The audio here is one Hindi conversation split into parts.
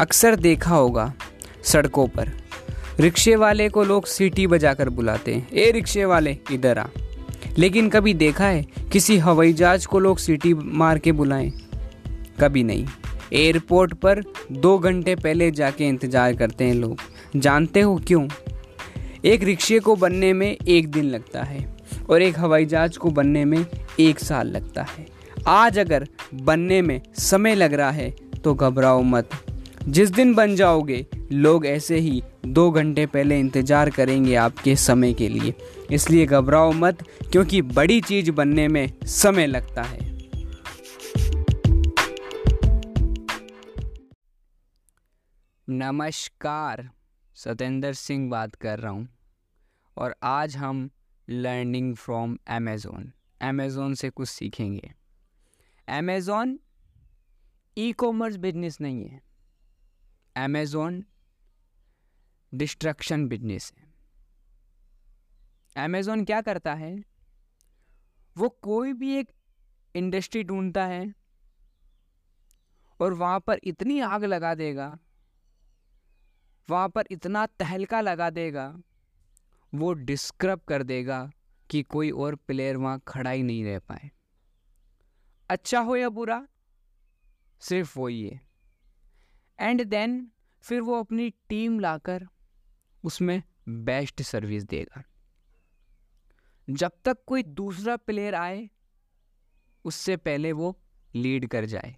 अक्सर देखा होगा सड़कों पर। रिक्शे वाले को लोग सीटी बजाकर बुलाते हैं। ए, रिक्शे वाले, इधर आ। लेकिन कभी देखा है, किसी हवाई जहाज़ को लोग सीटी मार के बुलाएँ? कभी नहीं। एयरपोर्ट पर दो घंटे पहले जाके इंतज़ार करते हैं लोग। जानते हो क्यों? एक रिक्शे को बनने में एक दिन लगता है और एक हवाई जहाज़ को बनने में एक साल लगता है। आज अगर बनने में समय लग रहा है तो घबराओ मत। जिस दिन बन जाओगे, लोग ऐसे ही दो घंटे पहले इंतज़ार करेंगे आपके समय के लिए। इसलिए घबराओ मत, क्योंकि बड़ी चीज़ बनने में समय लगता है। नमस्कार, सतेंद्र सिंह बात कर रहा हूँ। और आज हम लर्निंग फ्रॉम अमेज़ोन अमेज़ोन से कुछ सीखेंगे। अमेज़ोन ई कॉमर्स बिज़नेस नहीं है। अमेज़ोन डिस्ट्रक्शन बिज़नेस है। अमेज़ोन क्या करता है? वो कोई भी एक इंडस्ट्री ढूंढता है और वहाँ पर इतनी आग लगा देगा, वहाँ पर इतना तहलका लगा देगा, वो डिस्क्रब कर देगा कि कोई और प्लेयर वहाँ खड़ा ही नहीं रह पाए। अच्छा हो या बुरा? सिर्फ़ वही है। एंड देन फिर वो अपनी टीम लाकर उसमें बेस्ट सर्विस देगा। जब तक कोई दूसरा प्लेयर आए, उससे पहले वो लीड कर जाए।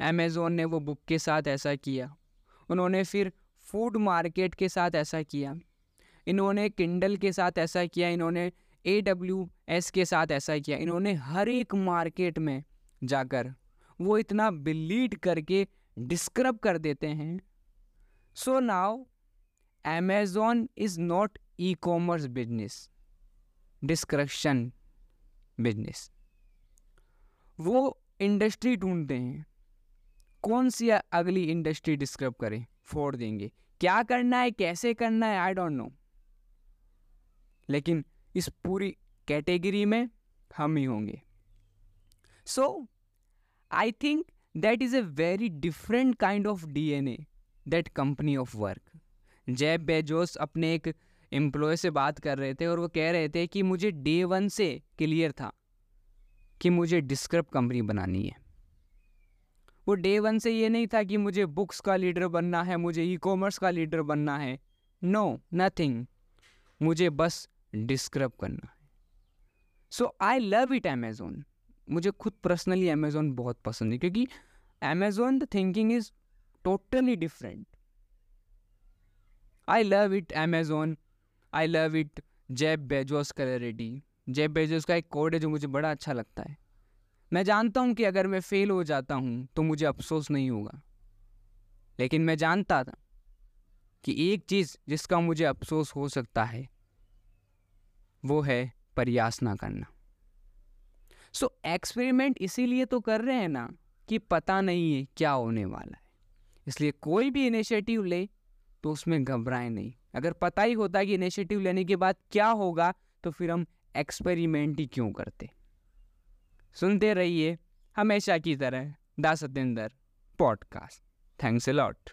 अमेज़ोन ने वो बुक के साथ ऐसा किया। उन्होंने फिर फ़ूड मार्केट के साथ ऐसा किया। इन्होंने किंडल के साथ ऐसा किया। इन्होंने ए डब्ल्यू एस के साथ ऐसा किया। इन्होंने हर एक मार्केट में जाकर वो इतना बिलीड करके डिस्क्रब कर देते हैं। So now Amazon is not e commerce business disruption business वो इंडस्ट्री ढूंढते हैं। कौन सी अगली इंडस्ट्री डिस्क्राइब करें? फोड़ देंगे। क्या करना है? कैसे करना है? आई डोंट नो लेकिन इस पूरी कैटेगरी में हम ही होंगे। So I think a very different kind of D N A that company of work Jeff Bezos अपने एक एम्प्लॉय से बात कर रहे थे और वो कह रहे थे कि मुझे डे वन से क्लियर था कि मुझे डिस्क्रब कंपनी बनानी है। वो डे वन से ये नहीं था कि मुझे बुक्स का लीडर बनना है, मुझे ई कॉमर्स का लीडर बनना है। नो नथिंग मुझे बस डिस्क्रब करना है। So I love it Amazon मुझे खुद पर्सनली अमेज़ोन बहुत पसंद है, क्योंकि Amazon the thinking is totally different I love it Amazon I love it Jeff Bezos कलरेडी Jeff Bezos का एक कोड है जो मुझे बड़ा अच्छा लगता है। मैं जानता हूँ कि अगर मैं फेल हो जाता हूँ तो मुझे अफसोस नहीं होगा। लेकिन मैं जानता था कि एक चीज़ जिसका मुझे अफसोस हो सकता है वो है प्रयास ना करना। सो so, एक्सपेरिमेंट इसीलिए तो कर रहे हैं ना कि पता नहीं है क्या होने वाला है। इसलिए कोई भी इनिशिएटिव ले तो उसमें घबराएँ नहीं। अगर पता ही होता कि इनिशिएटिव लेने के बाद क्या होगा तो फिर हम एक्सपेरिमेंट ही क्यों करते? सुनते रहिए हमेशा की तरह Das podcast thanks a lot